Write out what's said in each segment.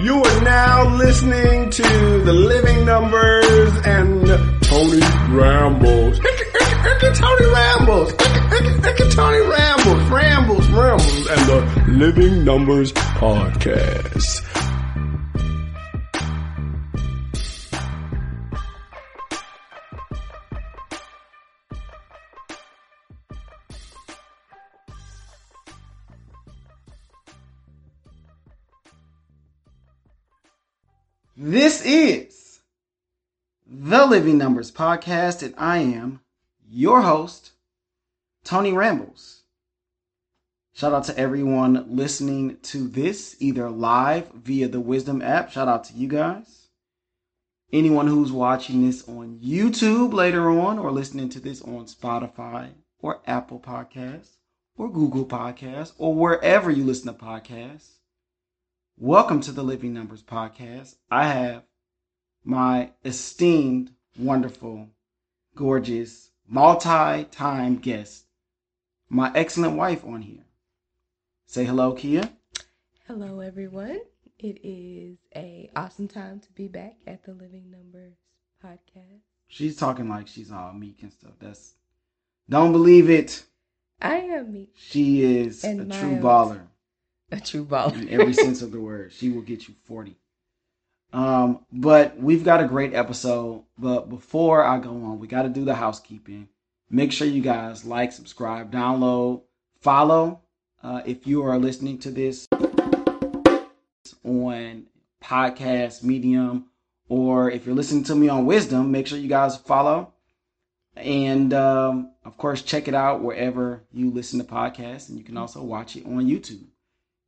You are now listening to the Living Numbers and Tony Rambles. Tony Rambles. Tony Rambles. Rambles. Rambles. And the Living Numbers Podcast. Living Numbers Podcast, and I am your host, Tony Rambles. Shout out to everyone listening to this, either live via the Wisdom app. Shout out to you guys. Anyone who's watching this on YouTube later on, or listening to this on Spotify, or Apple Podcasts, or Google Podcasts, or wherever you listen to podcasts. Welcome to the Living Numbers Podcast. I have my esteemed, wonderful, gorgeous, multi time guest, my excellent wife on here. Say hello, Kia. Hello, everyone. It is a awesome time to be back at the Living Numbers podcast. She's talking like she's all meek and stuff. That's don't believe it. I am meek, She is And a true baller a true baller. in every sense of the word. She will get you 40. Um, but we've got a great episode. But before I go on, we got to do the housekeeping. Make sure you guys like, subscribe, download, follow. Uh, if you are listening to this on podcast medium, or if you're listening to me on Wisdom, make sure you guys follow. And um, of course, check it out wherever you listen to podcasts, and you can also watch it on YouTube.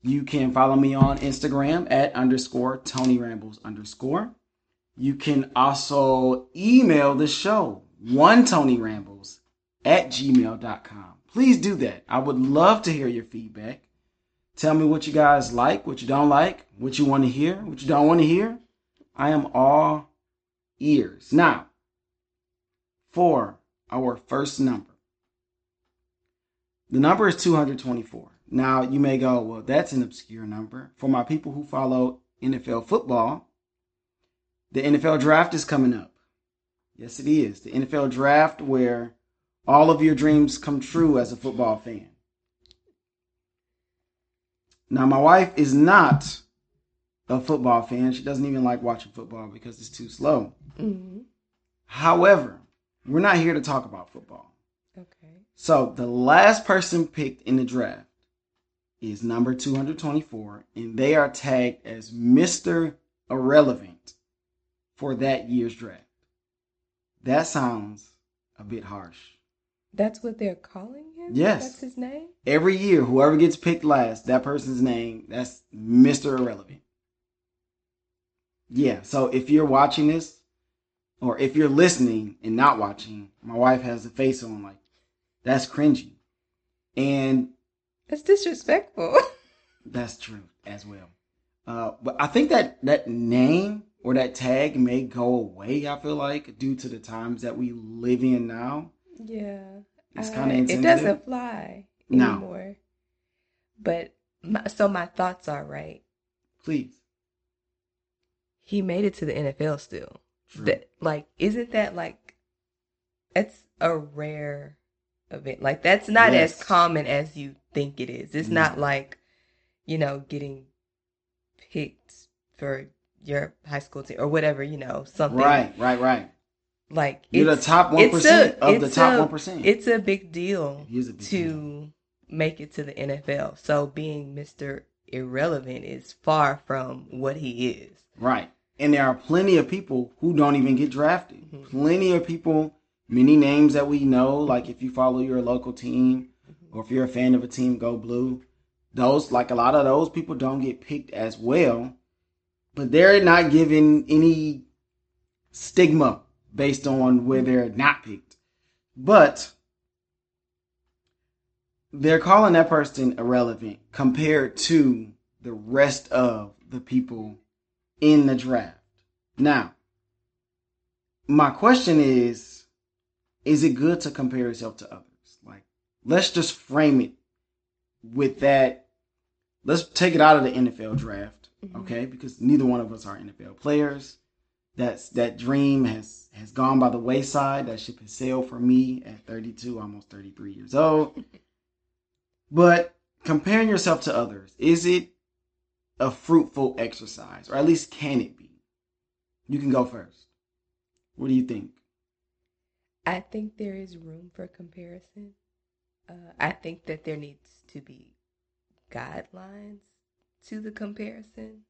You can follow me on Instagram at underscore Tony Rambles underscore. You can also email the show, one Tony Rambles at gmail.com. Please do that. I would love to hear your feedback. Tell me what you guys like, what you don't like, what you want to hear, what you don't want to hear. I am all ears. Now, for our first number, the number is 224. Now, you may go, well, that's an obscure number. For my people who follow NFL football, the NFL draft is coming up. Yes, it is. The NFL draft where all of your dreams come true as a football fan. Now, my wife is not a football fan. She doesn't even like watching football because it's too slow. hmm However, we're not here to talk about football. Okay. So the last person picked in the draft is number 224, and they are tagged as Mr. Irrelevant for that year's draft. That sounds a bit harsh. That's what they're calling him? Yes. That's his name? Every year, whoever gets picked last, that person's name, that's Mr. Irrelevant. Yeah, so if you're watching this, or if you're listening and not watching, my wife has a face on like, that's cringy. And That's disrespectful. That's true as well. Uh, but I think that that name or that tag may go away. I feel like due to the times that we live in now. yeah. It's kinda It doesn't fly No. anymore. But, my, so my thoughts are right. Please, He made it to the NFL still. True. That, like, isn't that like, it's a rare event. Like, that's not Yes. as common as you think it is. It's No. not like, you know, getting picked for your high school team or whatever, you know, something right, right, right. like You're the top one percent of the top one percent. It's a big deal a big to deal. make it to the NFL. So being Mr. Irrelevant is far from what he is. Right. And there are plenty of people who don't even get drafted. Mhm. Plenty of people, many names that we know, like if you follow your local team or if you're a fan of a team, go blue. Those, like a lot of those people don't get picked as well, but they're not given any stigma based on where they're not picked. But they're calling that person irrelevant compared to the rest of the people in the draft. Now, my question is is it good to compare yourself to others? Like, let's just frame it with that. Let's take it out of the NFL draft Mhm. Okay, because neither one of us are NFL players. That's that dream has has gone by the wayside. That ship has sailed for me at 32, almost 33 years old. But comparing yourself to others, is it a fruitful exercise, or at least can it be? You can go first. What do you think? I think there is room for comparison. Uh, I think that there needs to be guidelines to the comparison.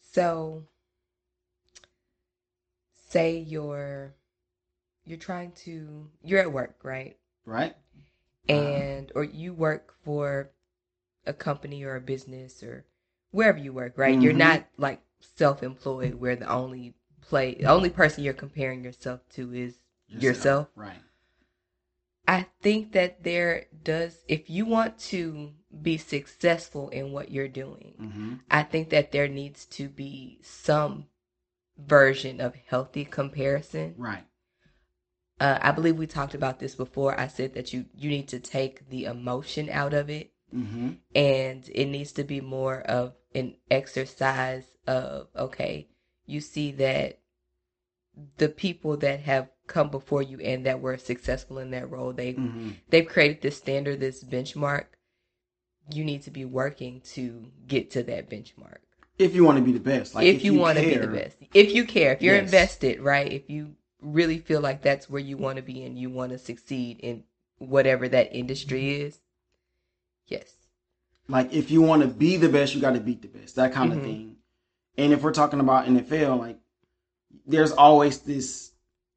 So, say you're you're trying to you're at work, right? Right? And or you work for a company or a business or wherever you work, right? You're Mhm. not like self-employed where the only play the only person you're comparing yourself to is yourself. Right. I think that there does, if you want to be successful in what you're doing, Mm-hmm. I think that there needs to be some version of healthy comparison. Right. Uh, I believe we talked about this before. I said that you you need to take the emotion out of it, Mm-hmm. and it needs to be more of an exercise of okay, you see that the people that have come before you and that were successful in that role, they Mm-hmm. they've created this standard, this benchmark. You need to be working to get to that benchmark. If you want to be the best, like if, you, want to be the best. If you care, if you're Yes. invested, right? If you really feel like that's where you want to be and you want to succeed in whatever that industry is. Yes. Like if you want to be the best, you got to beat the best. That kind Mhm. of thing. And if we're talking about NFL, like there's always this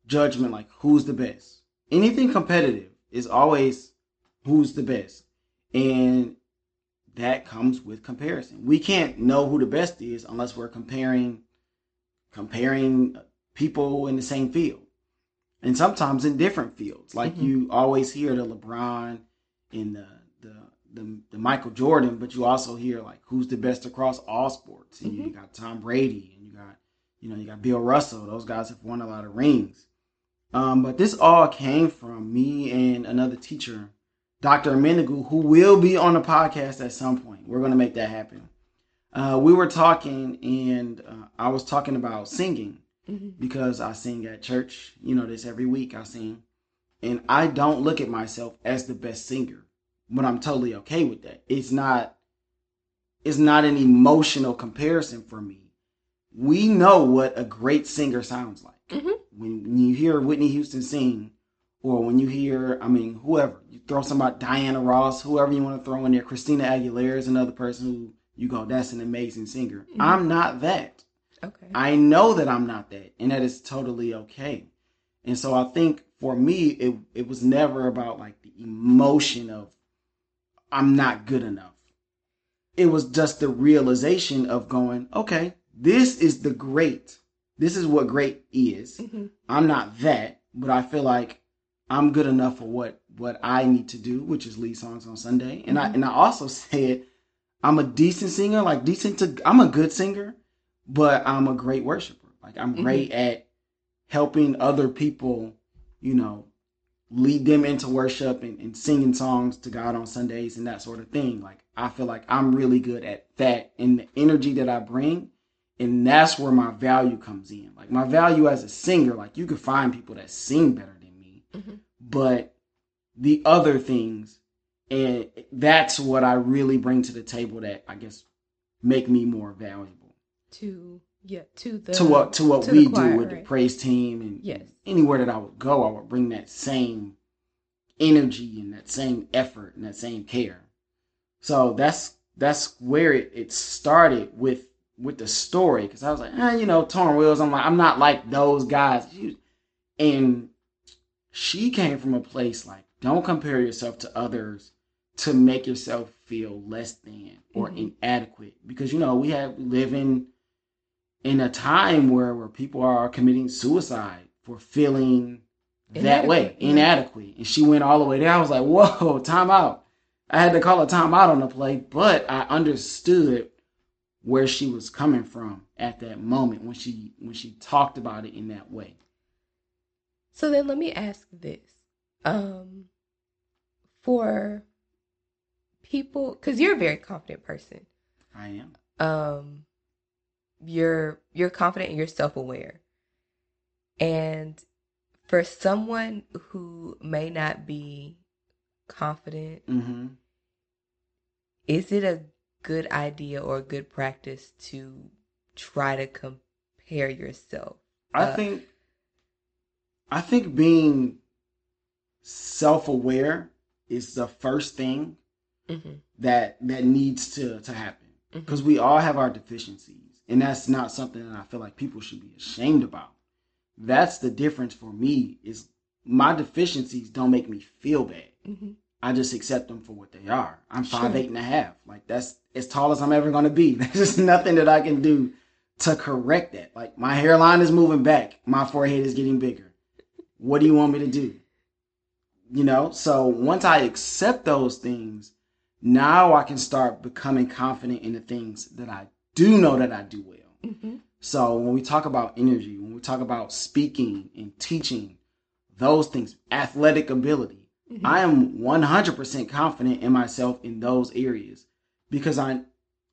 judgment, like who's the best. Anything competitive is always who's the best, and that comes with comparison. We can't know who the best is unless we're comparing comparing people in the same field, and sometimes in different fields. Like Mhm. you always hear the LeBron in the the the, the Michael Jordan, but you also hear like who's the best across all sports. And you Mhm. got Tom Brady, and you got you know you got Bill Russell. Those guys have won a lot of rings. Um, but this all came from me and another teacher, Dr. Menigu, who will be on the podcast at some point. We're gonna make that happen. Uh, we were talking, and uh, I was talking about singing Mm-hmm. because I sing at church. You know this every week I sing, and I don't look at myself as the best singer, but I'm totally okay with that. It's not it's not an emotional comparison for me. We know what a great singer sounds like. Mhm. When you hear Whitney Houston sing, or when you hear, I mean, whoever you throw somebody, Diana Ross, whoever you want to throw in there, Christina Aguilera is another person who you go, that's an amazing singer. Mhm. I'm not that. Okay. I know that I'm not that, and that is totally okay. And so I think for me, it it was never about like the emotion of I'm not good enough. It was just the realization of going, okay, this is the great. This is what great is. Mhm. I'm not that, but I feel like I'm good enough for what what I need to do, which is lead songs on Sunday. And I Mhm. and I also said I'm a decent singer, like decent to I'm a good singer, but I'm a great worshiper. Like I'm Mhm. great at helping other people, you know, lead them into worship and, and singing songs to God on Sundays and that sort of thing. Like I feel like I'm really good at that and the energy that I bring. And that's where my value comes in. Like my value as a singer, like you could find people that sing better than me, Mhm. but the other things, and that's what I really bring to the table that I guess make me more valuable To yeah, to the to what to what to we choir, do with the praise team and Yes. anywhere that I would go, I would bring that same energy and that same effort and that same care. So that's that's where it, it started with with the story because I was like, eh, you know, Torn Wheels. I'm like, I'm not like those guys. And she came from a place like, don't compare yourself to others to make yourself feel less than or Mhm. inadequate because you know we have we live in in a time where where people are committing suicide for feeling that way Inadequate, inadequate and she went all the way there i was like whoa time out i had to call a time out on the play but i understood where she was coming from at that moment when she when she talked about it in that way So then let me ask this. Um for people cuz you're a very confident person. i am um you're you're confident and you're self-aware. And for someone who may not be confident, Mm-hmm. is it a good idea or a good practice to try to compare yourself? I Uh, think I think being self-aware is the first thing Mm-hmm. that that needs to to happen because we all have our deficiencies and that's not something that I feel like people should be ashamed about. That's the difference for me is my deficiencies don't make me feel bad. Mm-hmm. I just accept them for what they are. I'm Sure. five eight and a half. Like that's as tall as I'm ever gonna be. There's just nothing that I can do to correct that. Like my hairline is moving back. My forehead is getting bigger. What do you want me to do? You know? So once I accept those things, now I can start becoming confident in the things that I do know that I do well. Mm-hmm. So when we talk about energy, when we talk about speaking and teaching, those things, athletic ability, Mhm. I am 100% confident in myself in those areas because I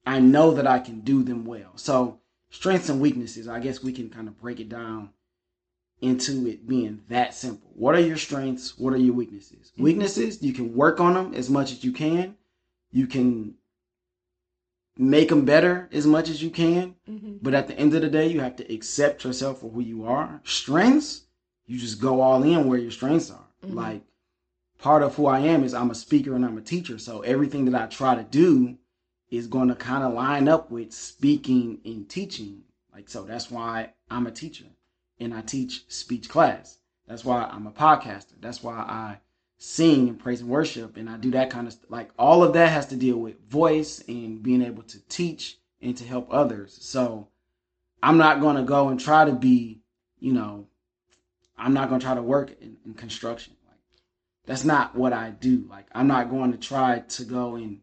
I know that I can do them well. So strengths and weaknesses, I guess we can kind of break it down into it being that simple. What are your strengths? What are your weaknesses? Mhm. Weaknesses, you can work on them as much as you can. You can make them better as much as you can. Mm-hmm. But at the end of the day, you have to accept yourself for who you are. Strengths, you just go all in where your strengths are. Mhm. Like part of who I am is I'm a speaker and I'm a teacher. So everything that I try to do is going to kind of line up with speaking and teaching. Like so that's why I'm a teacher and I teach speech class. That's why I'm a podcaster. That's why I sing and praise and worship and I do that kind of st- like all of that has to deal with voice and being able to teach and to help others. So I'm not going to go and try to be, you know, I'm not going to try to work in, in construction. That's not what I do. Like I'm not going to try to go and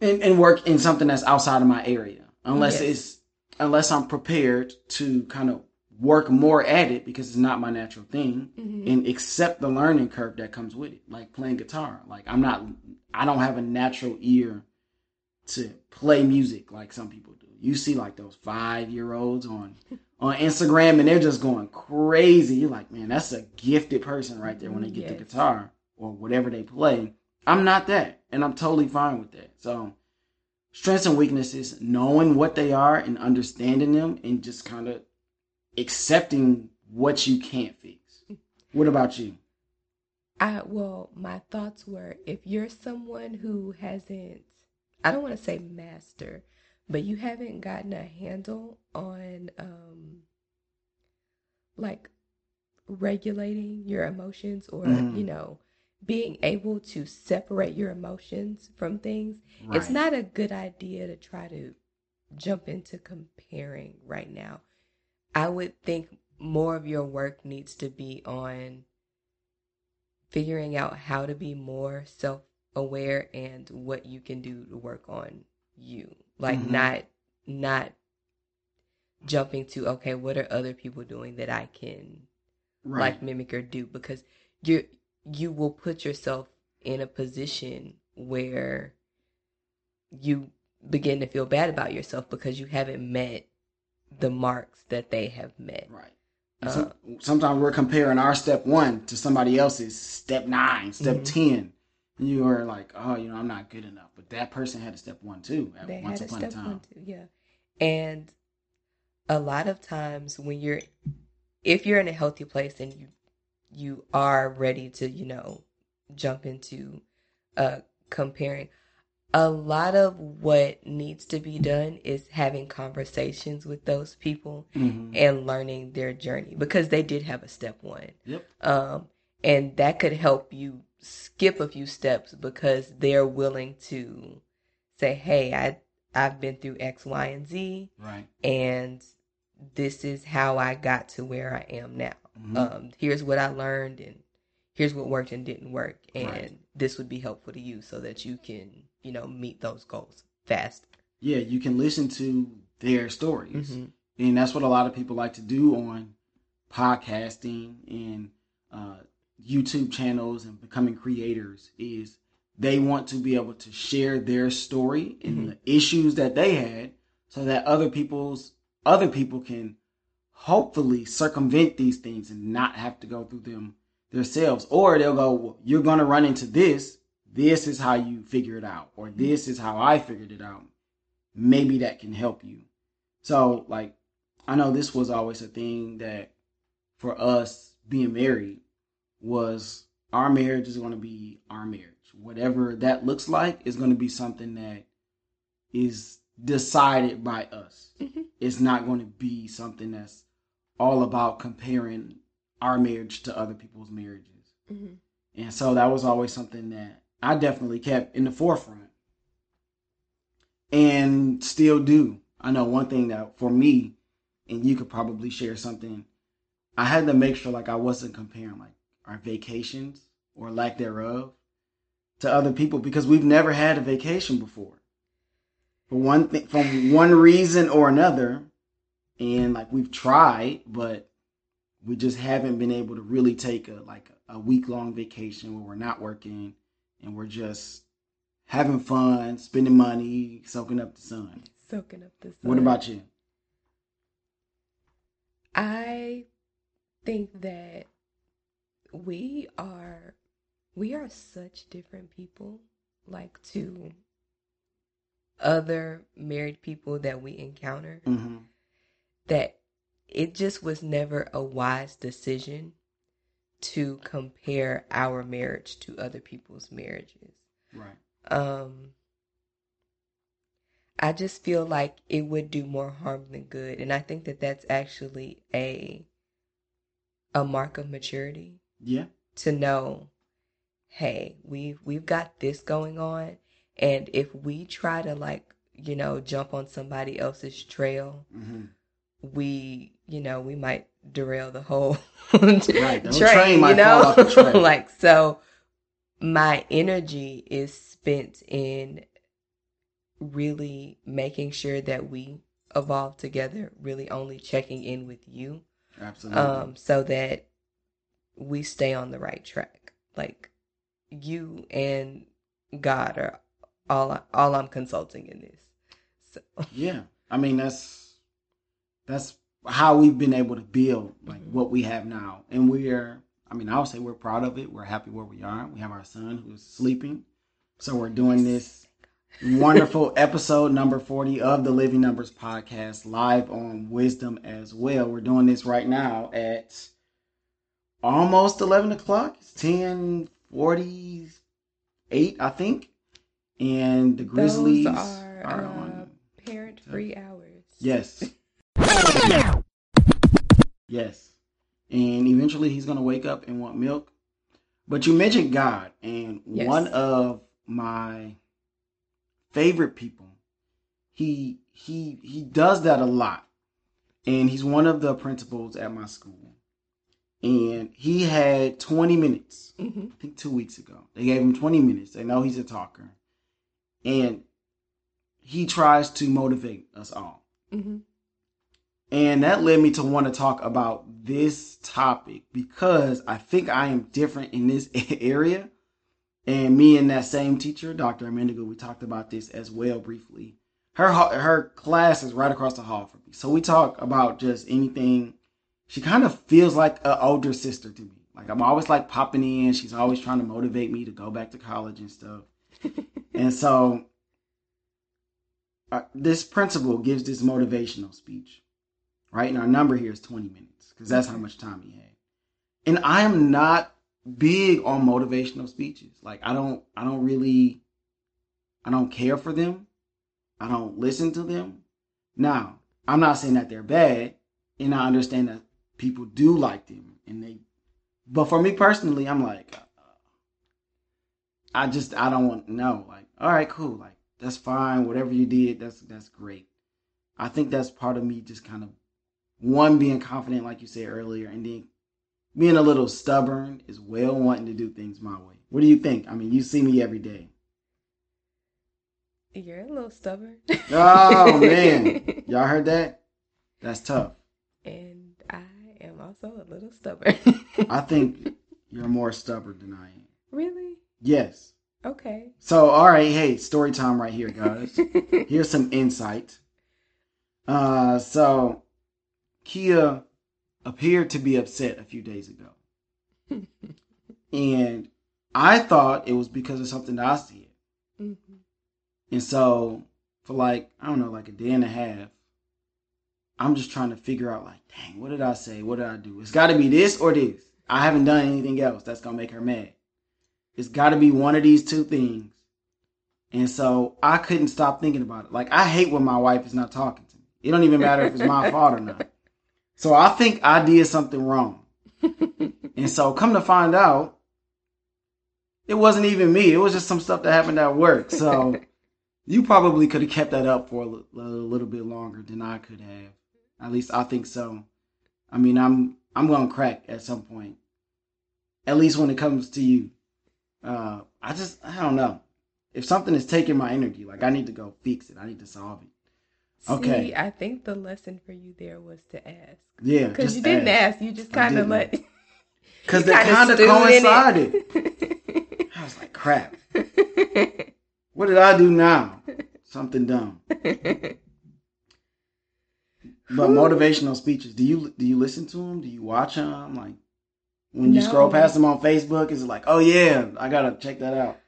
and, and work in something that's outside of my area unless Yes. it's unless I'm prepared to kind of work more at it because it's not my natural thing Mm-hmm. and accept the learning curve that comes with it like playing guitar like i'm not i don't have a natural ear to play music like some people do you see like those five year olds on on instagram and they're just going crazy. You're like man that's a gifted person right there when they get the guitar or whatever they play. I'm not that and i'm totally fine with that. So strengths and weaknesses knowing what they are and understanding them and just kind of accepting what you can't fix. What about you? I well, my thoughts were if you're someone who hasn't I don't want to say master, but you haven't gotten a handle on um like regulating your emotions or Mhm. you know being able to separate your emotions from things it's not a good idea to try to jump into comparing right now. I would think more of your work needs to be on figuring out how to be more self aware and what you can do to work on you. Like Mhm. not not jumping to okay, what are other people doing that I can right like mimic or do because you you will put yourself in a position where you begin to feel bad about yourself because you haven't met the marks that they have met. Right. Uh, some, sometimes we're comparing our step one to somebody else's step nine, step Mhm. ten. You are like, oh, you know, I'm not good enough. But that person had a step one too at They once had upon a step time. one too, yeah. And a lot of times when you're if you're in a healthy place and you you are ready to, you know, jump into uh comparing a lot of what needs to be done is having conversations with those people Mhm. and learning their journey because they did have a step one. Yep. Um, and that could help you skip a few steps because they're willing to say, "Hey, I I've been through X, Y, and Z, Right. and this is how I got to where I am now. Mhm. Um, here's what I learned, and here's what worked and didn't work, and Right. this would be helpful to you so that you can, you know, meet those goals faster." yeah, you can listen to their stories. Mhm. And that's what a lot of people like to do on podcasting and uh, YouTube channels and becoming creators is they want to be able to share their story and Mhm. the issues that they had so that other people's other people can hopefully circumvent these things and not have to go through them themselves. Or they'll go well, you're going to run into this. This is how you figure it out. Or this is how i figured it out. Maybe that can help you. So like i know this was always a thing that for us being married was our marriage is going to be our marriage whatever that looks like is going to be something that is decided by us Mhm. it's not going to be something that's all about comparing our marriage to other people's marriages Mhm. and so that was always something that I definitely kept in the forefront and still do. I know one thing that for me, and you could probably share something, I had to make sure like I wasn't comparing like our vacations or lack thereof to other people because we've never had a vacation before. For one thing, from one reason or another, and like we've tried, but we just haven't been able to really take a like a week long vacation where we're not working and we're just having fun, spending money, soaking up the sun. Soaking up the sun. What about you? I think that we are we are such different people like to other married people that we encounter Mm-hmm. that it just was never a wise decision to compare our marriage to other people's marriages. Right. Um I just feel like it would do more harm than good and I think that that's actually a a mark of maturity Yeah. to know hey, we've we've got this going on and if we try to like, you know, jump on somebody else's trail, Mm-hmm. we, you know, we might derail the whole the train, train you know? fall off the track. like so my energy is spent in really making sure that we evolve together, really only checking in with you Absolutely. um so that we stay on the right track. Like you and God are all all I'm consulting in this. So yeah. I mean that's that's how we've been able to build like Mhm. what we have now. And we're I mean, I would say we're proud of it. We're happy where we are. We have our son who's sleeping. So we're doing this wonderful episode number 40 of the Living Numbers podcast live on Wisdom as well. We're doing this right now at almost 11 o'clock. It's 1048, I think. And the Grizzlies Those are, are uh, on. parent free hours. Yes. yes. And eventually he's going to wake up and want milk. But you mentioned God, and Yes. one of my favorite people, he he he does that a lot. And he's one of the principals at my school. And he had 20 minutes hmm I think two weeks ago. They gave him 20 minutes. They know he's a talker. And he tries to motivate us all. hmm And that led me to want to talk about this topic because I think I am different in this area. And me and that same teacher, Dr. Amendigo, we talked about this as well briefly. Her her class is right across the hall from me. So we talk about just anything. She kind of feels like an older sister to me. Like I'm always like popping in. She's always trying to motivate me to go back to college and stuff. and so uh, this principal gives this motivational speech, right? And our number here is 20 minutes because that's how much time he had. And I am not big on motivational speeches. Like I don't, I don't really, I don't care for them. I don't listen to them. Now, I'm not saying that they're bad, and I understand that people do like them, and they. But for me personally, I'm like, uh, I just I don't want no like. All right, cool. Like that's fine. Whatever you did, that's that's great. I think that's part of me just kind of one being confident, like you said earlier, and then being a little stubborn as well, wanting to do things my way. What do you think? I mean, you see me every day. You're a little stubborn. Oh man, y'all heard that? That's tough. and also a little stubborn. I think you're more stubborn than I am. really? Yes, Okay. So, all right, hey, story time right here, guys. Here's some insight. Uh, so Kia appeared to be upset a few days ago, and I thought it was because of something that I said. Mhm. And so, for like I don't know, like a day and a half, I'm just trying to figure out, like, dang, what did I say? What did I do? It's got to be this or this. I haven't done anything else that's gonna make her mad. It's got to be one of these two things. And so I couldn't stop thinking about it. Like I hate when my wife is not talking to me. It don't even matter if it's my fault or not. So I think I did something wrong. And so come to find out, it wasn't even me. It was just some stuff that happened at work. So you probably could have kept that up for a a little bit longer than I could have. At least I think so. I mean, I'm I'm gonna crack at some point. At least when it comes to you. Uh, I just I don't know. If something is taking my energy, like I need to go fix it. I need to solve it. Okay. See, I think the lesson for you there was to ask. Yeah, Because you didn't ask. You just kind of let. because they kind of coincided. I was like, crap. What did I do now? Something dumb. But motivational speeches, do you do you listen to them? Do you watch them? Like when you scroll past them on Facebook, is it like, oh yeah, I gotta check that out?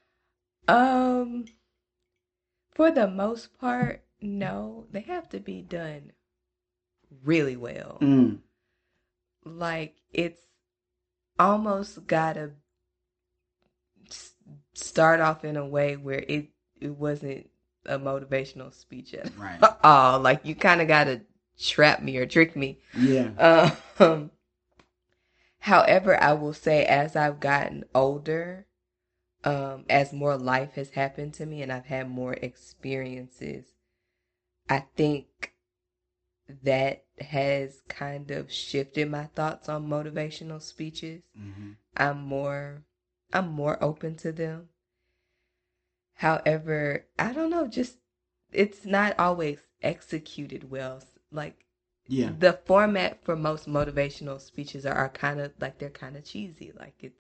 um, for the most part, no. They have to be done really well. Mm, Like it's almost gotta start off in a way where it it wasn't a motivational speech at right. all. Like you kind of gotta trap me or trick me. Yeah. Um, however, I will say as I've gotten older, um, as more life has happened to me and I've had more experiences, I think that has kind of shifted my thoughts on motivational speeches. hmm I'm more I'm more open to them. However, I don't know, just it's not always executed well. Like Yeah. the format for most motivational speeches are, are kind of like they're kind of cheesy. Like it's,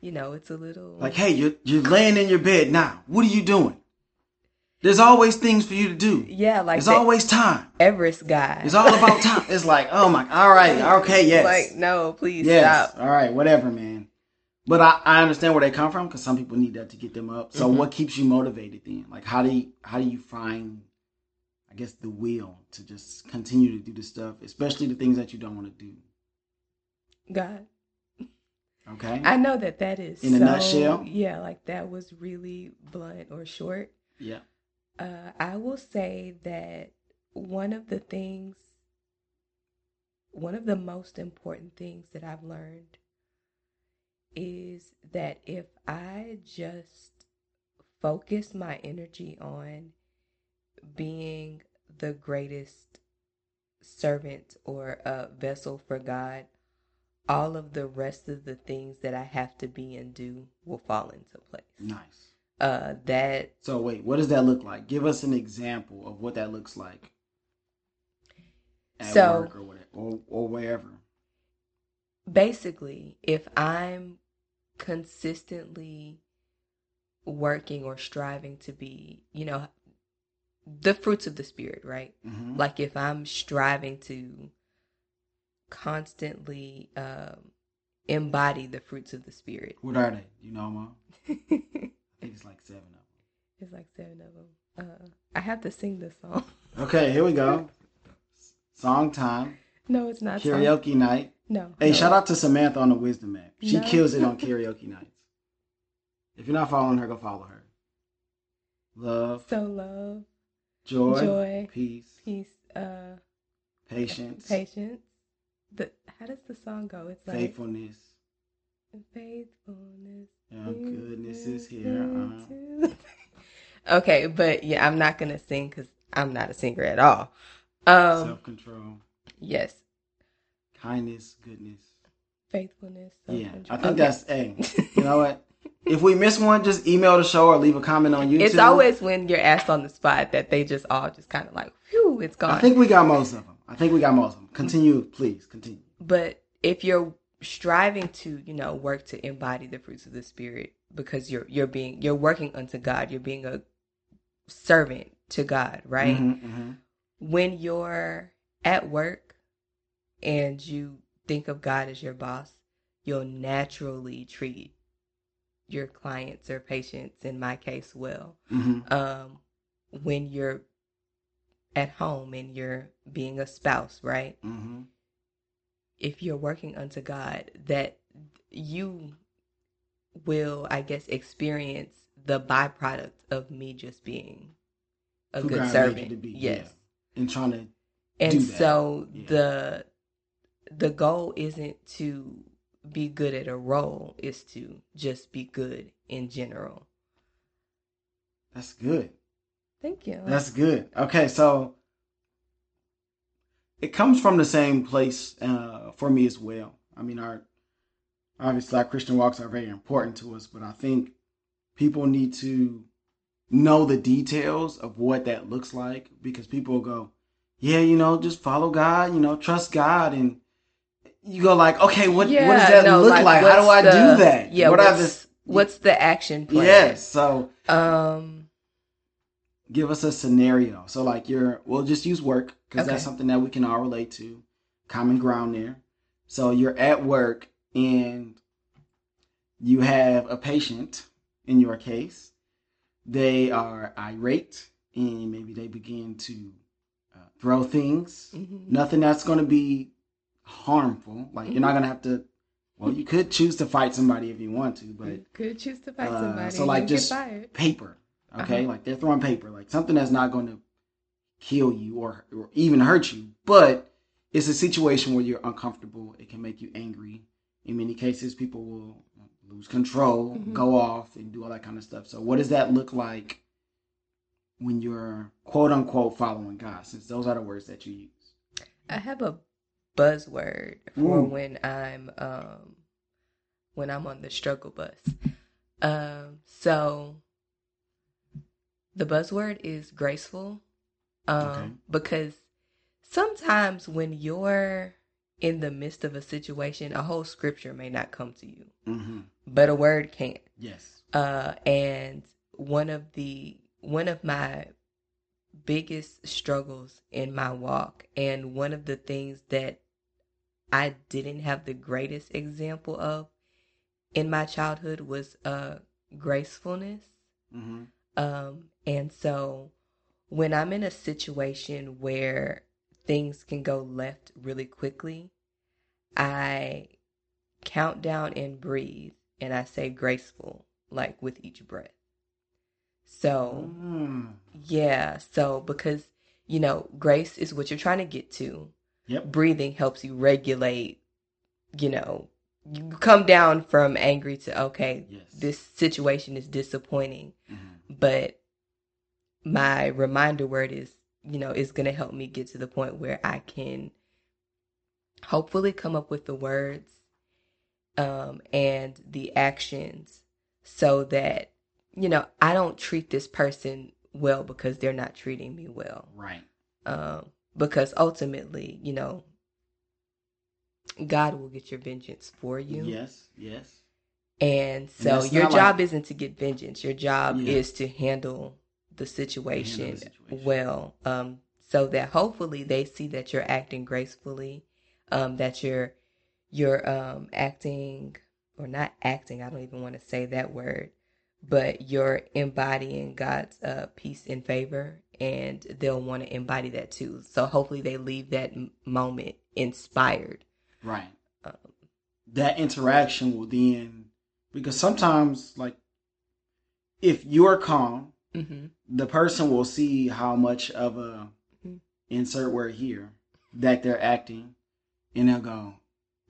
you know, it's a little Like, hey, you're you're laying in your bed now. What are you doing? There's always things for you to do. yeah, like There's the always time. Everest guy. It's all about time. It's like, oh my, all right, okay, yes. Like no, please Yes. stop. All right. Whatever, man. But I, I understand where they come from because some people need that to get them up. So Mhm. what keeps you motivated then? Like how do you how do you find I guess the will to just continue to do the stuff, especially the things that you don't want to do. God, Okay? I know that that is In a nutshell? Yeah, like that was really blunt or short. yeah. Uh, I will say that one of the things, one of the most important things that I've learned is that if I just focus my energy on being the greatest servant or a vessel for God, all of the rest of the things that I have to be and do will fall into place. Nice. Uh, that So wait, what does that look like? Give us an example of what that looks like. So- or whatever or, or wherever. basically, if I'm consistently working or striving to be, you know, the fruits of the spirit, right? hmm Like if I'm striving to constantly um, embody the fruits of the spirit. What are they? You know, Mom? I think it's like seven of them. It's like seven of them. Uh, I have to sing this song. Okay, here we go. Song time. No, it's not. song. Karaoke night. No. Hey, no. shout out to Samantha on the Wisdom app. She No. kills it on karaoke nights. If you're not following her, go follow her. Love, So love, joy, joy, peace, peace, uh, patience, patience. The how does the song go? It's like faithfulness. faithfulness. Your goodness is here. Uh-huh. okay, but yeah, I'm not gonna sing because I'm not a singer at all. Um, Self control, yes, kindness, goodness. faithfulness. Yeah, I think Okay. that's. Hey, you know what? If we miss one, just email the show or leave a comment on YouTube. It's always when you're asked on the spot that they just all just kind of like, whew, it's gone. I think we got most of them. I think we got most of them. Continue, please. Continue. But if you're striving to, you know, work to embody the fruits of the spirit, because you're you're being you're working unto God. You're being a servant to God, right? Mhm, mhm. When you're at work and you think of God as your boss, you'll naturally treat your clients or patients, in my case, well. Mhm. Um, when you're at home and you're being a spouse, right? Mhm. if you're working unto God, that you will, I guess, experience the byproduct of me just being a Who good God servant. to be, yes. yeah. And trying to And do that. so Yeah. the the goal isn't to be good at a role, is to just be good in general. that's good. Thank you. That's good. Okay, so it comes from the same place uh, for me as well. I mean, our obviously our Christian walks are very important to us, but I think people need to know the details of what that looks like because people go, yeah, you know, just follow God, you know, trust God, and you go like, okay, what what does that no, look like, like? How do I the- do that? Yeah, what what's, the what's the action plan? yes? So Um give us a scenario. So like you're, we'll just use work because that's something that we can all relate to. Common ground there. So you're at work and you have a patient in your case. They are irate and maybe they begin to uh, throw things. mhm. Nothing that's going to be harmful. Like you're not going to have to. Well, you could choose to fight somebody if you want to, but You could choose to fight uh, somebody. so like just paper okay Uh-huh. like they're throwing paper like something that's not going to kill you or, or even hurt you but it's a situation where you're uncomfortable it can make you angry in many cases people will lose control Mhm. go off and do all that kind of stuff so what does that look like when you're quote unquote following god since those are the words that you use I have a buzzword for Ooh. when I'm um when I'm on the struggle bus. Um so the buzzword is graceful. Um Okay. because sometimes when you're in the midst of a situation, a whole scripture may not come to you, mm-hmm. but a word can. yes uh, and one of the one of my biggest struggles in my walk and one of the things that I didn't have the greatest example of in my childhood was uh gracefulness mm-hmm. um and so when I'm in a situation where things can go left really quickly I count down and breathe and I say graceful like with each breath. So, mm. yeah, so because you know, grace is what you're trying to get to. Yep Breathing helps you regulate, you know, you come down from angry to okay, yes this situation is disappointing, Mhm. but my reminder word is, you know, is going to help me get to the point where I can hopefully come up with the words um, and the actions so that, you know, I don't treat this person well because they're not treating me well. right Um, because ultimately, you know, God will get your vengeance for you. yes yes And so that's your job like- isn't to get vengeance. Your job Yeah. is to handle the situation, situation. well, um, so that hopefully they see that you're acting gracefully, um, that you're you're um, acting or not acting. I don't even want to say that word, but you're embodying God's uh, peace and favor, and they'll want to embody that too. So hopefully they leave that m- moment inspired. Right. Um, that interaction will then, because sometimes, like, if you're calm, hmm the person will see how much of a Mhm. insert word here that they're acting, and they'll go.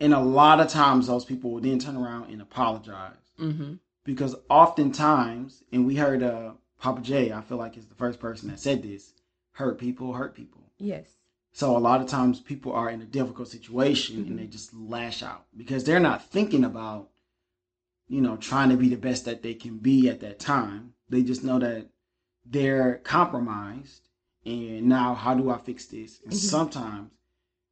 And a lot of times, those people will then turn around and apologize hmm because oftentimes, and we heard uh, Papa J, I feel like is the first person that said this: hurt people, hurt people. Yes. So a lot of times people are in a difficult situation and they just lash out because they're not thinking about, you know, trying to be the best that they can be at that time. They just know that they're compromised and now how do I fix this? And Mhm. sometimes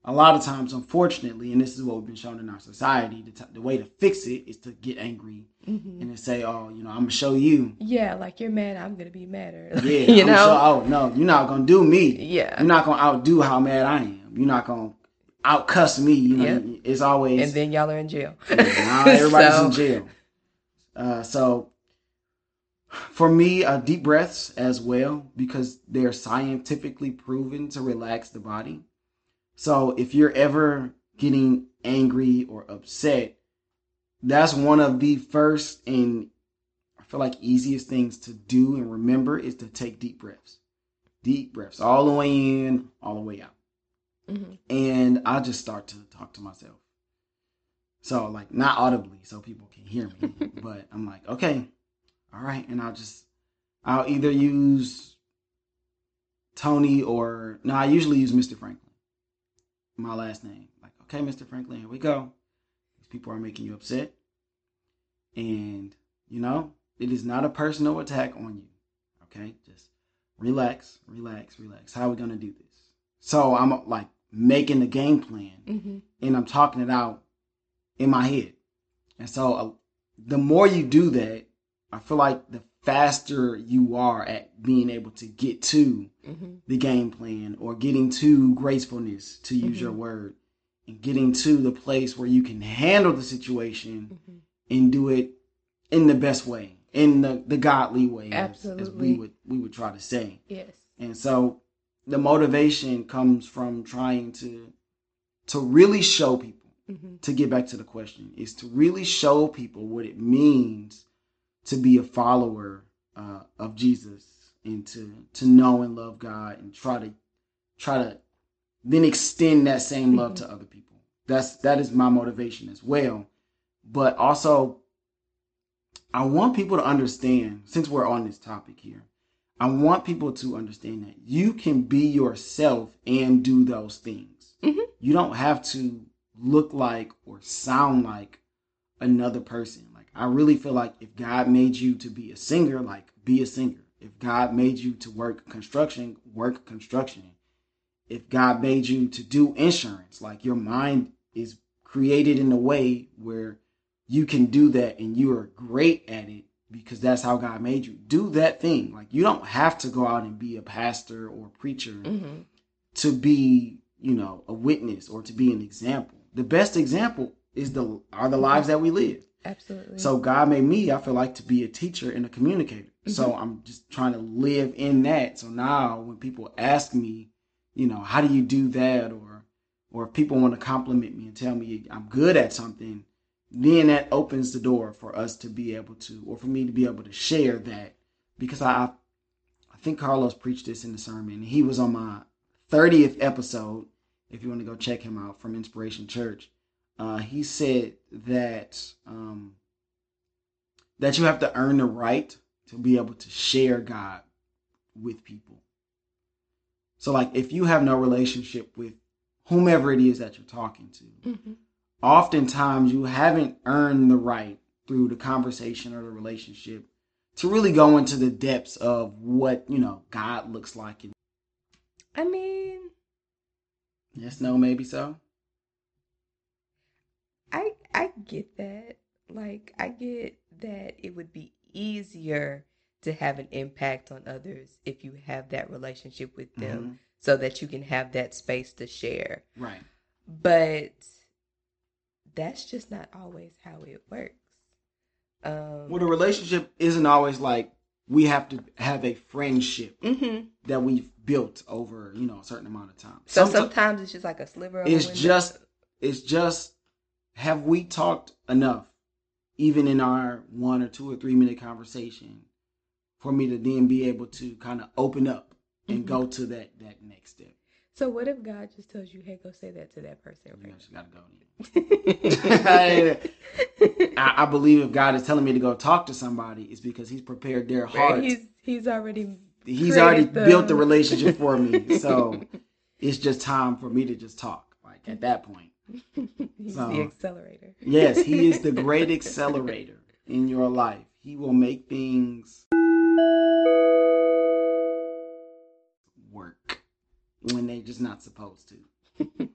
a lot of times, unfortunately, and this is what we've been shown in our society, the, t- the way to fix it is to get angry Mhm. and to say, "Oh, you know, I'm gonna show you." Yeah, like you're mad, I'm gonna be madder. Yeah, you I'm know. Show, oh no, you're not gonna do me. yeah. You're not gonna outdo how mad I am. You're not gonna outcuss me. You know, Yep. it's always and then y'all are in jail. now everybody's So- in jail. Uh, so for me, uh, deep breaths as well because they're scientifically proven to relax the body. So if you're ever getting angry or upset, that's one of the first and I feel like easiest things to do and remember is to take deep breaths. Deep breaths, all the way in, all the way out Mhm. and I just start to talk to myself. So like not audibly, so people can hear me, but I'm like, okay, all right, and I'll just I'll either use Tony or no, I usually use Mr. Franklin, my last name. Like, okay, Mr. Franklin, here we go. These people are making you upset, and you know it is not a personal attack on you. Okay, just relax, relax, relax. How are we gonna do this? So I'm like making the game plan Mhm. and I'm talking it out in my head. And so uh, the more you do that, I feel like the faster you are at being able to get to Mhm. the game plan or getting to gracefulness, to use your Mhm. word, and getting to the place where you can handle the situation Mhm. and do it in the best way, in the, the godly way, as, as we would we would try to say. Yes. And so the motivation comes from trying to to really show people Mhm. to get back to the question is to really show people what it means to be a follower uh, of Jesus and to to know and love God and try to try to then extend that same love to other people. That's that is my motivation as well. But also I want people to understand since we're on this topic here. I want people to understand that you can be yourself and do those things. Mhm. You don't have to look like or sound like another person. I really feel like if God made you to be a singer, like be a singer. If God made you to work construction, work construction. If God made you to do insurance, like your mind is created in a way where you can do that and you are great at it because that's how God made you. Do that thing. Like you don't have to go out and be a pastor or preacher Mhm. to be, you know, a witness or to be an example. The best example is the are the lives that we live. Absolutely. So God made me, I feel like, to be a teacher and a communicator. So mm-hmm. I'm just trying to live in that. So now when people ask me, you know, how do you do that? Or or if people want to compliment me and tell me I'm good at something, then that opens the door for us to be able to, or for me to be able to share that. Because I I think Carlos preached this in the sermon. He was on my 30th episode. If you want to go check him out from Inspiration Church, uh, he said that um, that you have to earn the right to be able to share God with people. So, like, if you have no relationship with whomever it is that you're talking to, Mhm. oftentimes you haven't earned the right through the conversation or the relationship to really go into the depths of what you know God looks like. I mean, yes, no, maybe so. I get that. Like I get that it would be easier to have an impact on others if you have that relationship with them Mhm. so that you can have that space to share. Right. But that's just not always how it works. Um Well, the relationship isn't always like we have to have a friendship mhm. that we've built over you know a certain amount of time. So Someti- sometimes it's just like a sliver of it's just it's just have we talked enough even in our one or two or three minute conversation for me to then be able to kind of open up and Mhm. go to that that next step So what if God just tells you, "Hey, go say that to that person"? you first? just gotta go I, I believe if god is telling me to go talk to somebody it's because he's prepared their heart he's he's already he's already the- built the relationship for me so it's just time for me to just talk like at that point he's So- the uh, accelerator. Yes, he is the great accelerator in your life. He will make things work when they're just not supposed to.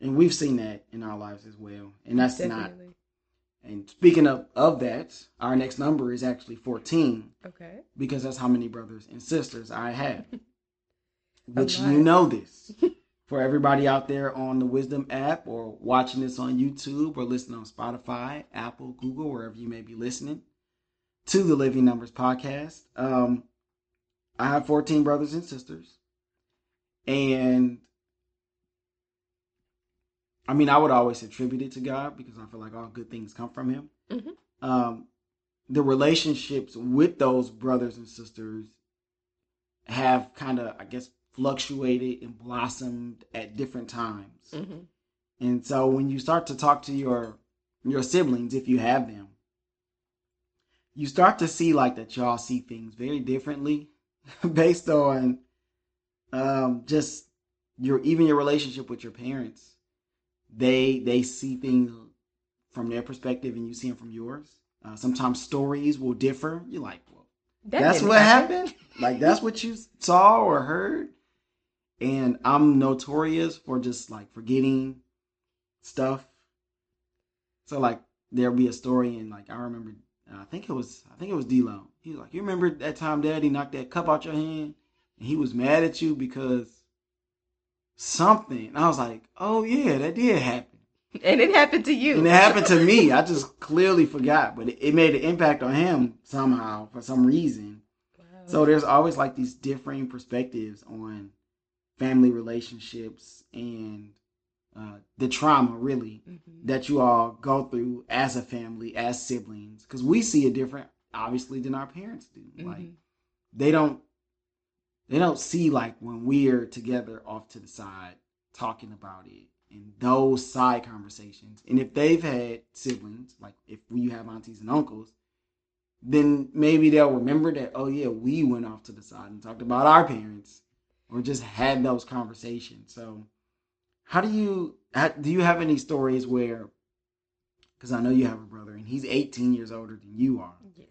and we've seen that in our lives as well. And that's not. And speaking of of that, our next number is actually fourteen Okay. because that's how many brothers and sisters I have. Which you know this. For everybody out there on the Wisdom app or watching this on YouTube or listening on Spotify, Apple, Google, wherever you may be listening to the Living Numbers podcast. Um, I have 14 brothers and sisters. And I mean, I would always attribute it to God because I feel like all good things come from Him. Mhm. Um, the relationships with those brothers and sisters have kind of, I guess, fluctuated and blossomed at different times. hmm And so when you start to talk to your your siblings, if you have them, you start to see like that y'all see things very differently based on um just your even your relationship with your parents. They they see things from their perspective and you see them from yours. Uh, sometimes stories will differ. You're like, well, that's what happen. happened. Like that's what you saw or heard. And I'm notorious for just like forgetting stuff. So like there'll be a story and like I remember uh, I think it was I think it was D-Lo. He was like, You remember that time daddy knocked that cup out your hand and he was mad at you because something. And I was like, Oh yeah, that did happen. And it happened to you. And it happened to me. I just clearly forgot. But it, it made an impact on him somehow for some reason. Wow. So there's always like these differing perspectives on family relationships and uh, the trauma, really, Mhm. that you all go through as a family, as siblings. Because we see it different, obviously, than our parents do. Like Mhm. they don't, they don't see like when we're together off to the side talking about it and those side conversations. And if they've had siblings, like if we have aunties and uncles, then maybe they'll remember that, oh yeah, we went off to the side and talked about our parents or just had those conversations. So how do you, how, do you have any stories where, because I know you have a brother and he's 18 years older than you are, Yes.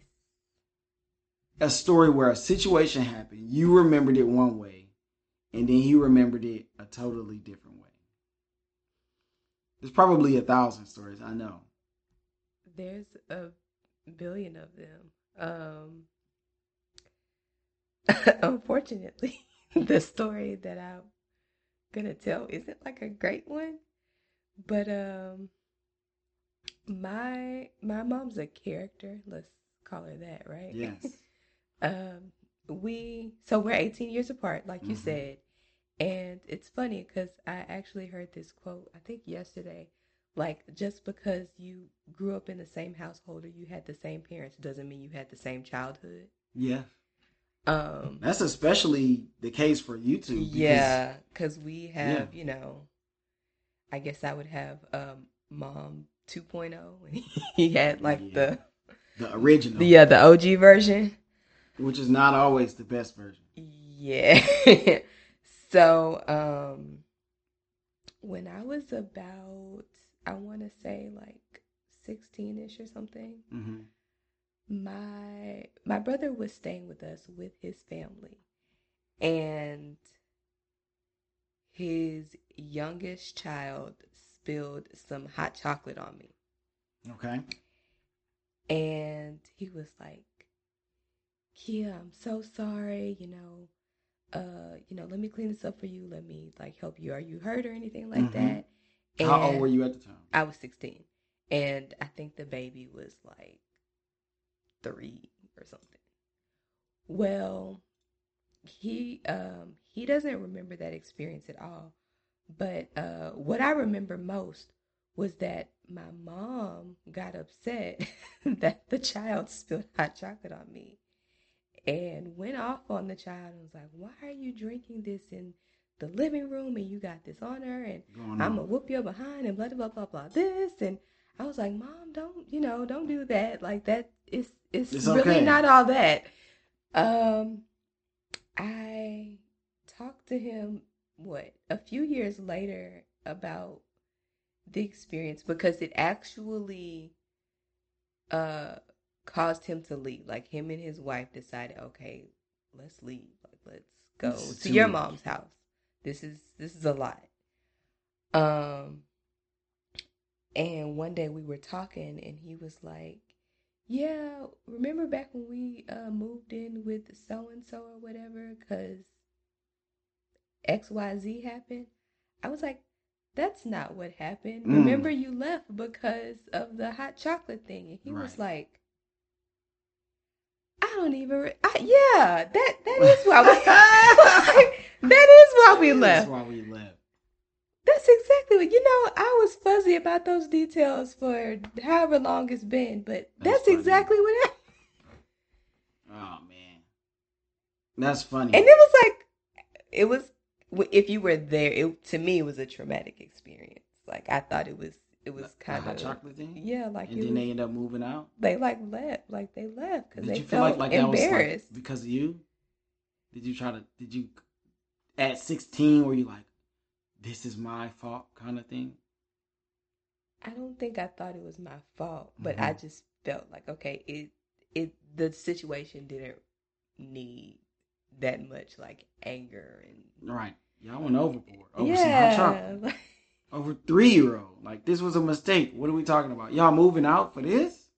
a story where a situation happened, you remembered it one way, and then he remembered it a totally different way. There's probably a thousand stories, I know. There's a billion of them. Um, unfortunately, the story that I'm gonna tell isn't like a great one, but um, my my mom's a character. Let's call her that, right? Yes. um, we so we're 18 years apart, like you Mhm. said, and it's funny because I actually heard this quote I think yesterday. Like just because you grew up in the same household or you had the same parents doesn't mean you had the same childhood. Yeah. Um, That's especially the case for YouTube. because- yeah, because we have, you know, I guess I would have um, mom 2.0, and he had like Yeah. The original. the the uh, the OG version. Which is not always the best version. Yeah. so, um when I was about I want to say like 16ish or something, hmm my my brother was staying with us with his family. And his youngest child spilled some hot chocolate on me. Okay. And he was like, Kia, I'm so sorry, you know. Uh, you know, let me clean this up for you. Let me like help you. Are you hurt or anything like Mhm. that? How old were you at the time? I was 16. And I think the baby was like three or something. Well, he um he doesn't remember that experience at all. But uh what I remember most was that my mom got upset that the child spilled hot chocolate on me and went off on the child and was like, Why are you drinking this in the living room and you got this on her and Going I'm gonna on. whoop your behind and blah blah blah blah this and I was like, Mom, don't you know, don't do that. Like that is it's, It's really okay. not all that. Um I talked to him what a few years later about the experience because it actually uh caused him to leave. Like him and his wife decided, okay, let's leave. Like let's go This to your mom's house. This is this is a lot. Um, and one day we were talking, and he was like, "Yeah, remember back when we uh, moved in with so and so or whatever, because X Y Z happened." I was like, "That's not what happened. Mm. Remember, you left because of the hot chocolate thing." And he was like. I don't even. Re- I, yeah, that that is why we. that is why we left. That's why we left. That's exactly what you know. I was fuzzy about those details for however long it's been, but That's that's, exactly what happened. Oh man, that's funny. And it was like, it was if you were there. It to me it was a traumatic experience. Like I thought it was. It was kind of chocolate thing. yeah. Like and then was, they end up moving out. they like left. Like they left because they you feel felt like like that was embarrassed. like because of you? Did you try to? Did you at sixteen were you like, this is my fault kind of thing? I don't think I thought it was my fault, but mm-hmm. I just felt like okay, it it the situation didn't need that much like anger and Right. Y'all went overboard over some hot chocolate. like, Over three year old. Like this was a mistake. What are we talking about? Y'all moving out for this?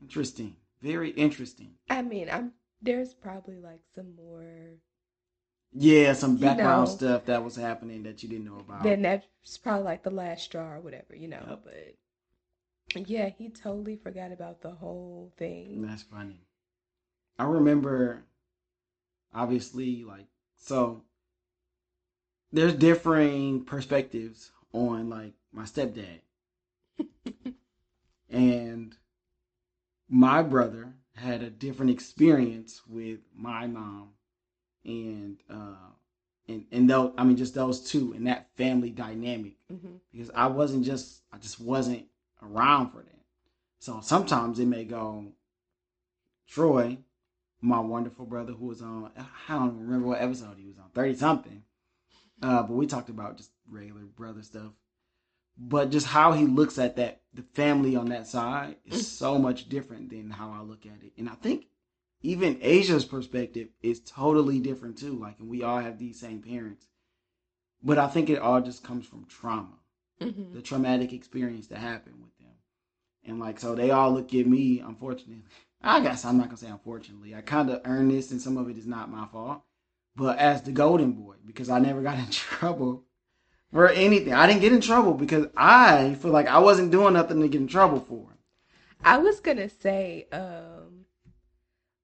Interesting. Very interesting. I mean, I'm there's probably like some more Yeah, some You background know. stuff that was happening that you didn't know about. then that's probably like the last straw or whatever, you know. Yep. But yeah, he totally forgot about the whole thing. That's funny. I remember, obviously, like, so there's differing perspectives on, like, my stepdad. and my brother had a different experience with my mom and, uh, and, and those, I mean, just those two and that family dynamic hmm because I wasn't just I just wasn't around for that. So sometimes it may go Troy, my wonderful brother who was on I don't remember what episode he was on, 30 something. Uh, but we talked about just regular brother stuff. But just how he looks at that the family on that side is so much different than how I look at it. And I think even Asia's perspective is totally different too. Like and we all have these same parents. But I think it all just comes from trauma hmm the traumatic experience that happened with them. And like, so they all look at me, unfortunately. I guess I'm not gonna say unfortunately. I kind of earned this, and some of it is not my fault. But as the golden boy, because I never got in trouble for anything. I didn't get in trouble because I feel like I wasn't doing nothing to get in trouble for. I was gonna say, um,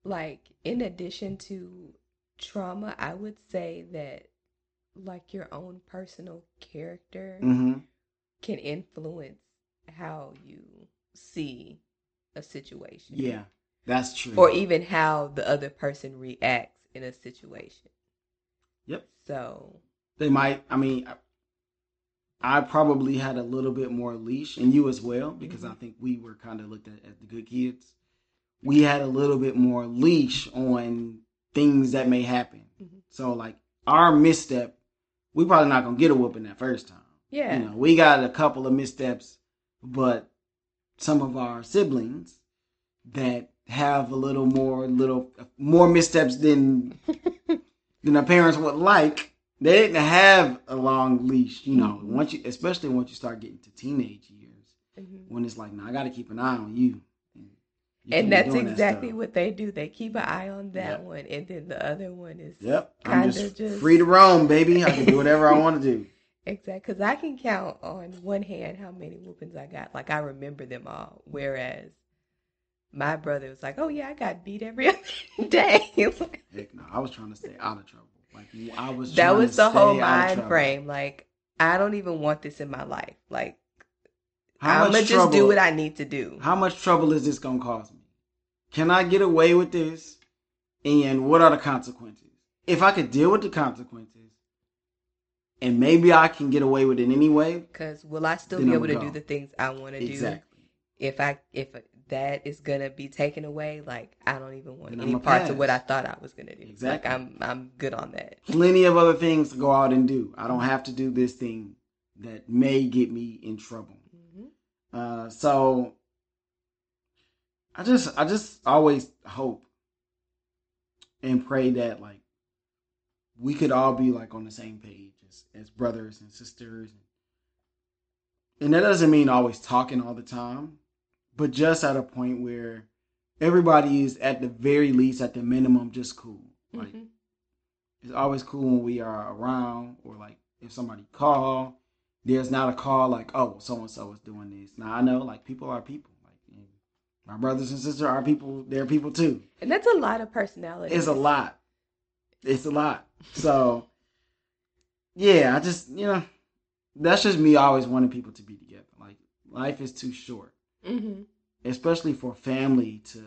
like in addition to trauma, I would say that like your own personal character Mm-hmm. can influence how you see a situation. Yeah, that's true. Or even how the other person reacts in a situation. Yep. So, they might. I mean, I, I probably had a little bit more leash, and you as well, because I think we were kind of looked at as the good kids. We had a little bit more leash on things that may happen. Mhm. So, like our misstep, we probably not gonna get a whooping that first time. yeah. You know, we got a couple of missteps, but some of our siblings that have a little more, little more missteps than than our parents would like. They didn't have a long leash, you know. Mhm. Once you, especially once you start getting to teenage years, Mhm. when it's like, "Now I got to keep an eye on you." You And that's doing that exactly what they do. They keep an eye on that Yep. one, and then the other one is Yep, I'm kind just, of just free to roam, baby. I can do whatever I want to do. Exactly, because I can count on one hand how many whoopings I got. Like I remember them all. Whereas my brother was like, "Oh yeah, I got beat every other day." Heck no, I was trying to stay out of trouble. Like I was. that was the whole stay out of mind frame. Like I don't even want this in my life. Like How I'm gonna just do what I need to do. How much trouble is this gonna cause me? Can I get away with this? And what are the consequences? If I could deal with the consequences, and maybe I can get away with it anyway. Because will I still be able to do the things I want to do Exactly. if I if that is gonna be taken away? Like I don't even want Then any parts of what I thought I was gonna do. Exactly. Like I'm I'm good on that. Plenty of other things to go out and do. I don't have to do this thing that may get me in trouble. hmm Uh, so I just I just always hope and pray that like we could all be like on the same page as, as brothers and sisters and and that doesn't mean always talking all the time, but just at a point where everybody is at the very least, at the minimum, just cool. Like Mhm. it's always cool when we are around, or like if somebody call, there's not a call like, oh, so and so is doing this. Now I know like people are people. My brothers and sisters are people. They're people too. And that's a lot of personality. It's a lot. It's a lot. So yeah, I just you know that's just me always wanting people to be together. Like life is too short, hmm especially for family to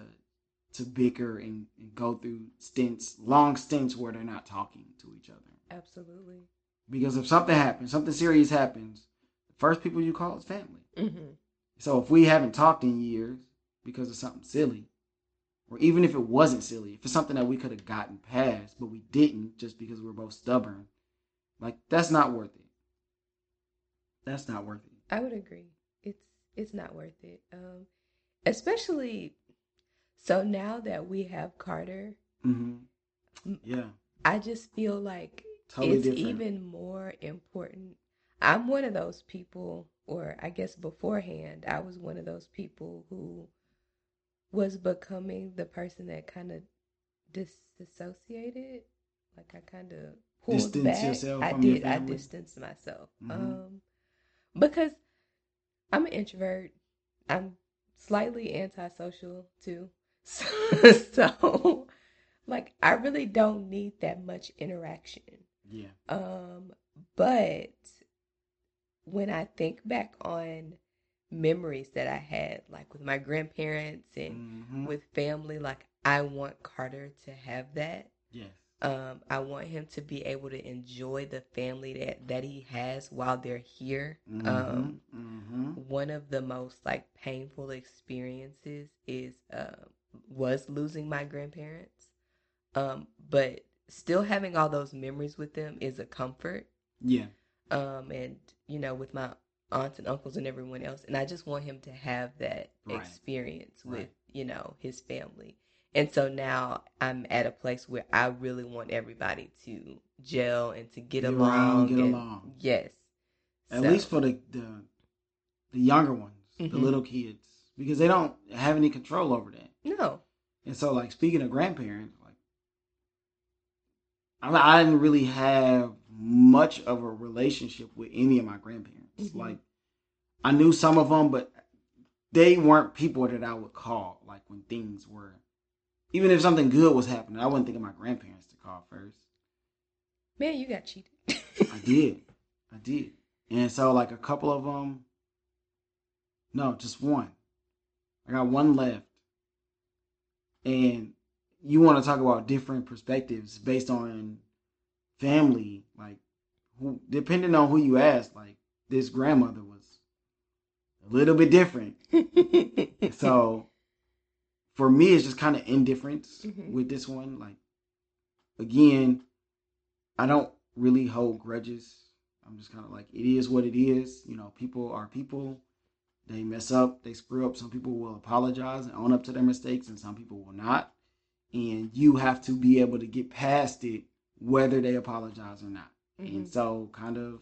to bicker and, and go through stints, long stints where they're not talking to each other. Absolutely. Because if something happens, something serious happens, the first people you call is family. hmm So if we haven't talked in years because of something silly, or even if it wasn't silly, if it's something that we could have gotten past, but we didn't just because we're both stubborn, like that's not worth it. That's not worth it. I would agree. It's it's not worth it. Um, especially so now that we have Carter, hmm Mm. Yeah, I just feel like totally it's different. even more important. I'm one of those people, or I guess beforehand, I was one of those people who was becoming the person that kind of disassociated. Like I kind of pulled Distance back. yourself I did. I distanced myself. Mhm. Um, because I'm an introvert. I'm slightly antisocial too. So, so like I really don't need that much interaction. yeah, Um, but when I think back on memories that I had, like with my grandparents and hmm with family, like I want Carter to have that. yes, Um, I want him to be able to enjoy the family that that he has while they're here. hmm Um, hmm one of the most like painful experiences is uh, was losing my grandparents. Um, but still having all those memories with them is a comfort. yeah, Um, and you know, with my aunts and uncles and everyone else, and I just want him to have that Right. experience with Right. you know his family. And so now I'm at a place where I really want everybody to gel and to get, Get along. around, get along. Yes. at So- least for the the, the younger ones, the Mhm. little kids, because they don't have any control over that. no. And so, like speaking of grandparents, like I, mean, I didn't really have much of a relationship with any of my grandparents. Mhm. Like I knew some of them, but they weren't people that I would call. Like when things were, even if something good was happening, I wouldn't think of my grandparents to call first. Man, you got cheated. I did, I did, and so like a couple of them, no, just one. I got one left, and you want to talk about different perspectives based on family, like who, depending on who you ask, like this grandmother was a little bit different. So for me, it's just kind of indifference Mhm. with this one. Like again, I don't really hold grudges. I'm just kind of like it is what it is. You know, people are people. They mess up, they screw up. Some people will apologize and own up to their mistakes, and some people will not. And you have to be able to get past it, whether they apologize or not. Mhm. And so, kind of,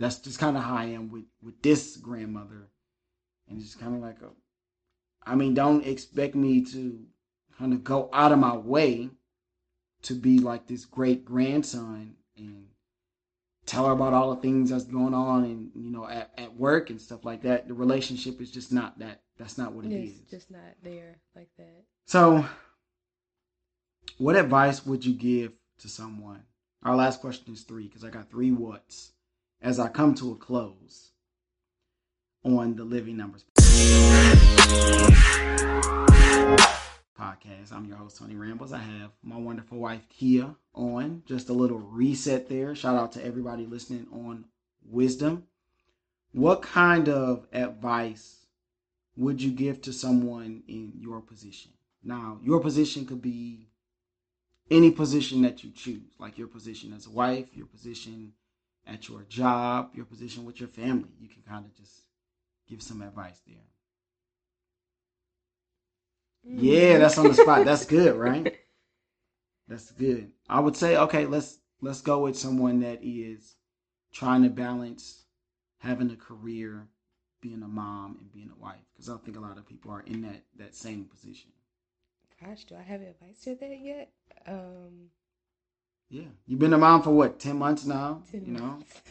that's just kind of how I am with with this grandmother, and it's just kind of like a. I mean, don't expect me to kind of go out of my way to be like this great grandson and tell her about all the things that's going on and you know at, at work and stuff like that. The relationship is just not that. That's not what it is. it's just not there like that. So, what advice would you give to someone? Our last question is three because I got three whats as I come to a close on the Living Numbers podcast. I'm your host, Tony Rambles. I have my wonderful wife, Kia, on. Just a little reset there. Shout out to everybody listening on Wisdom. What kind of advice would you give to someone in your position? Now, your position could be any position that you choose, like your position as a wife, your position at your job, your position with your family. You can kind of just give some advice there. Yeah, that's on the spot. That's good, right? That's good. I would say, okay, let's let's go with someone that is trying to balance having a career, being a mom, and being a wife? Because I think a lot of people are in that that same position. Gosh, do I have advice to that yet? Um, Yeah, you've been a mom for what ten months now, 10 you know,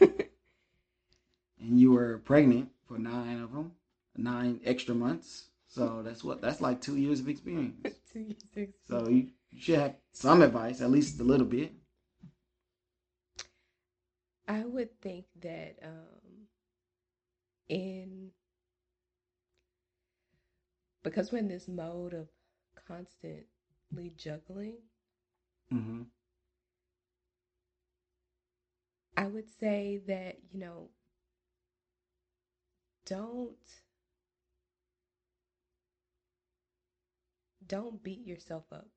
and you were pregnant for nine of them, nine extra months. So that's what that's like two years of experience. Two years experience. So you, you should have some advice, at least a little bit. I would think that um, in because we're in this mode of constantly juggling, Mm-hmm. Would say that you know don't don't beat yourself up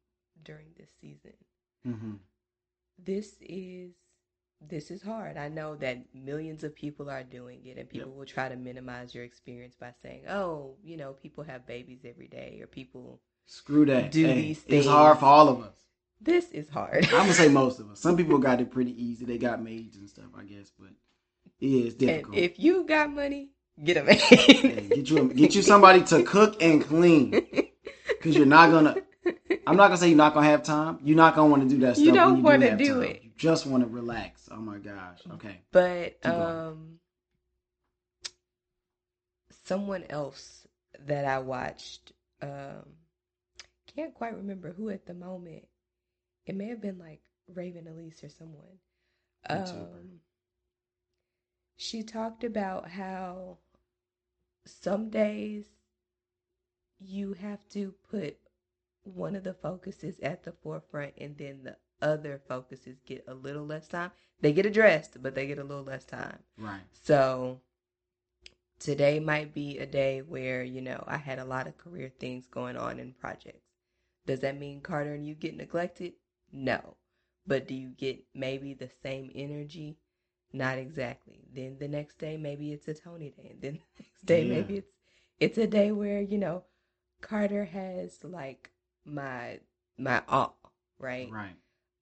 during this season. Mm-hmm. this is this is hard. I know that millions of people are doing it and people will try to minimize your experience by saying, "Oh, you know, people have babies every day or people Screw that. Do Hey, these It's things. hard for all of us. This is hard." I'm gonna say most of us. Some people got it pretty easy. They got maids and stuff, I guess, but it is and difficult. if you got money, get a Hey, man. get you get you somebody to cook and clean, because you're not gonna. I'm not gonna say you're not gonna have time. You're not gonna want to do that stuff. You don't wanna have do time. it. You just want to relax. Oh my gosh. Okay. But Keep going. um someone else that I watched um can't quite remember who at the moment. It may have been like Raven Elyse or someone. Um she talked about how some days you have to put one of the focuses at the forefront and then the other focuses get a little less time. They get addressed, but they get a little less time. Right. So today might be a day where, you know, I had a lot of career things going on in projects. Does that mean Carter and you get neglected? No. But do you get maybe the same energy? Not exactly. Then the next day maybe it's a Tony day. And then the next day Yeah. maybe it's it's a day where, you know, Carter has like my my all, right? Right.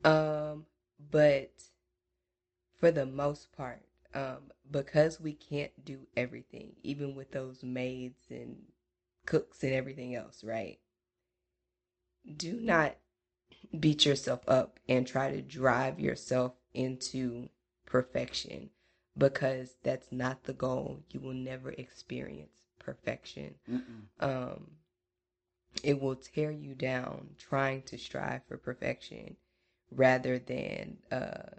Um, but for the most part, um, because we can't do everything, even with those maids and cooks and everything else, right? Do not beat yourself up and try to drive yourself into perfection because that's not the goal. You will never experience perfection um, it will tear you down trying to strive for perfection rather than uh,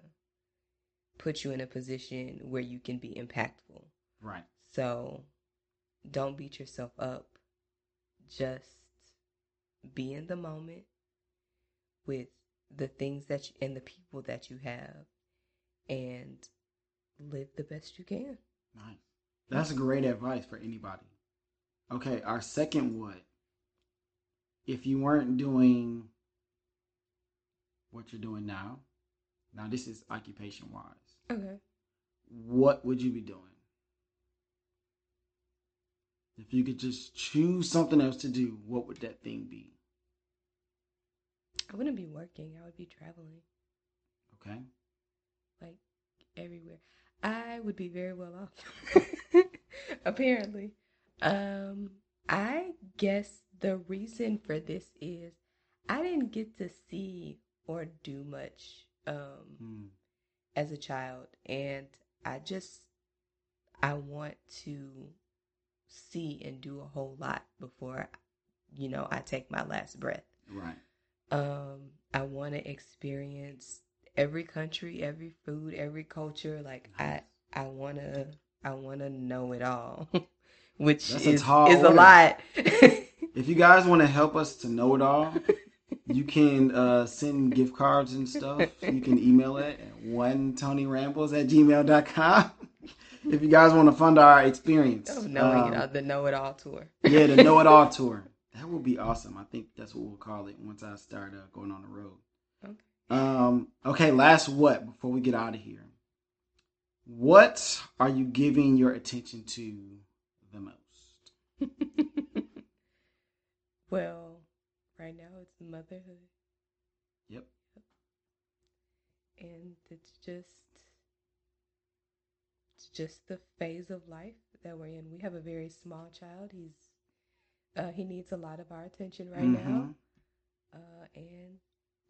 put you in a position where you can be impactful. Right. So don't beat yourself up. Just be in the moment with the things that you, and the people that you have and live the best you can. Nice. That's great advice for anybody. Okay, our second what? If you weren't doing what you're doing now, now this is occupation wise, Okay. what would you be doing? If you could just choose something else to do, what would that thing be? I wouldn't be working. I would be traveling. Okay. like everywhere. I would be very well off. Apparently. Um I guess the reason for this is I didn't get to see or do much um Hmm. as a child and I just I want to see and do a whole lot before you know I take my last breath. Right. Um, I want to experience every country, every food, every culture. Like. I, I want to, I want to know it all, which That's a is tall is a lot. If you guys want to help us to know it all, you can uh, send gift cards and stuff. You can email it at one tonyrambles at gmail.com. If you guys want to fund our experience. oh, knowing Um, it all, the know it all tour. yeah, the Know It All Tour. That will be awesome. I think that's what we'll call it once I start uh, going on the road. Okay. Um. Okay. Last what before we get out of here. What are you giving your attention to the most? well, right now it's motherhood, Yep. and it's just, it's just the phase of life that we're in. We have a very small child. He's uh, he needs a lot of our attention right now, Mhm. uh, and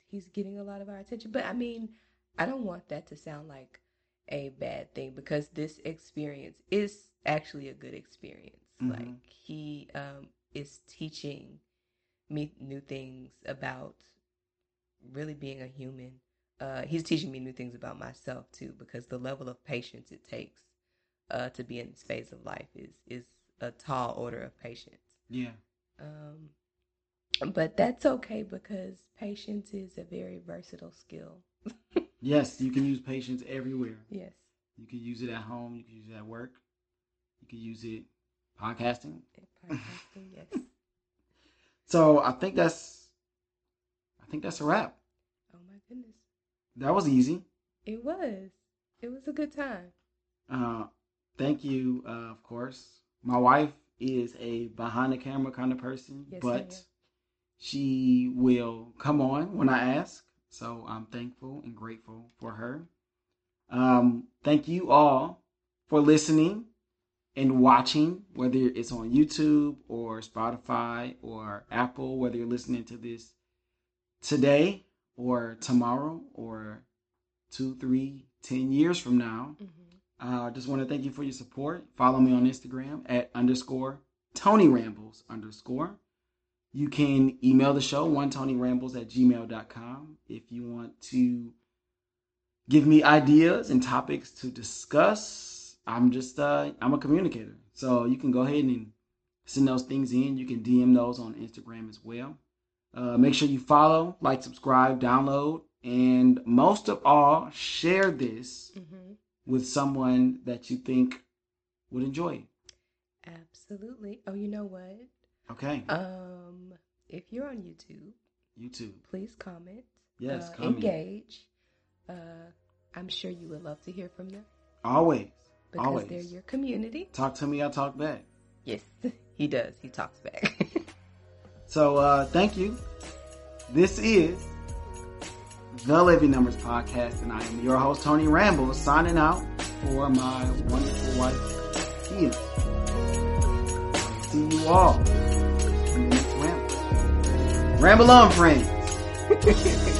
he's getting a lot of our attention. But I mean, I don't want that to sound like a bad thing because this experience is actually a good experience. Mhm. Like he um, is teaching me new things about really being a human. Uh, he's teaching me new things about myself too, because the level of patience it takes uh, to be in this phase of life is is a tall order of patience. Yeah. Um, but that's okay because patience is a very versatile skill. Yes, you can use patience everywhere. Yes, You can use it at home. You can use it at work. You can use it podcasting. podcasting, yes. So I think that's, I think that's a wrap. Oh my goodness, That was easy. it was. It was a good time. Uh, thank you, uh, of course. My wife is a behind the camera kind of person, Yes, but she will come on when I ask. So I'm thankful and grateful for her. Um, thank you all for listening and watching, whether it's on YouTube or Spotify or Apple, whether you're listening to this today or tomorrow or two, three, ten years from now. hmm I uh, just want to thank you for your support. Follow me on Instagram at underscore Tony Rambles underscore. You can email the show, one Tony Rambles at gmail.com. If you want to give me ideas and topics to discuss, I'm just, uh, I'm a communicator. So you can go ahead and send those things in. You can DM those on Instagram as well. Uh, make sure you follow, like, subscribe, download, and most of all, share this hmm with someone that you think would enjoy it. Absolutely. Oh, you know what? Okay. Um, if you're on YouTube, YouTube. please comment. Yes, uh, comment. engage. Uh, I'm sure you would love to hear from them Always. because Always. they're your community. Talk to me, I talk back. Yes, he does. He talks back. So uh thank you. This is the Living Numbers Podcast, and I am your host, Tony Ramble, signing out for my wonderful wife, Kia. See you all in the next ramble. Ramble on, friends.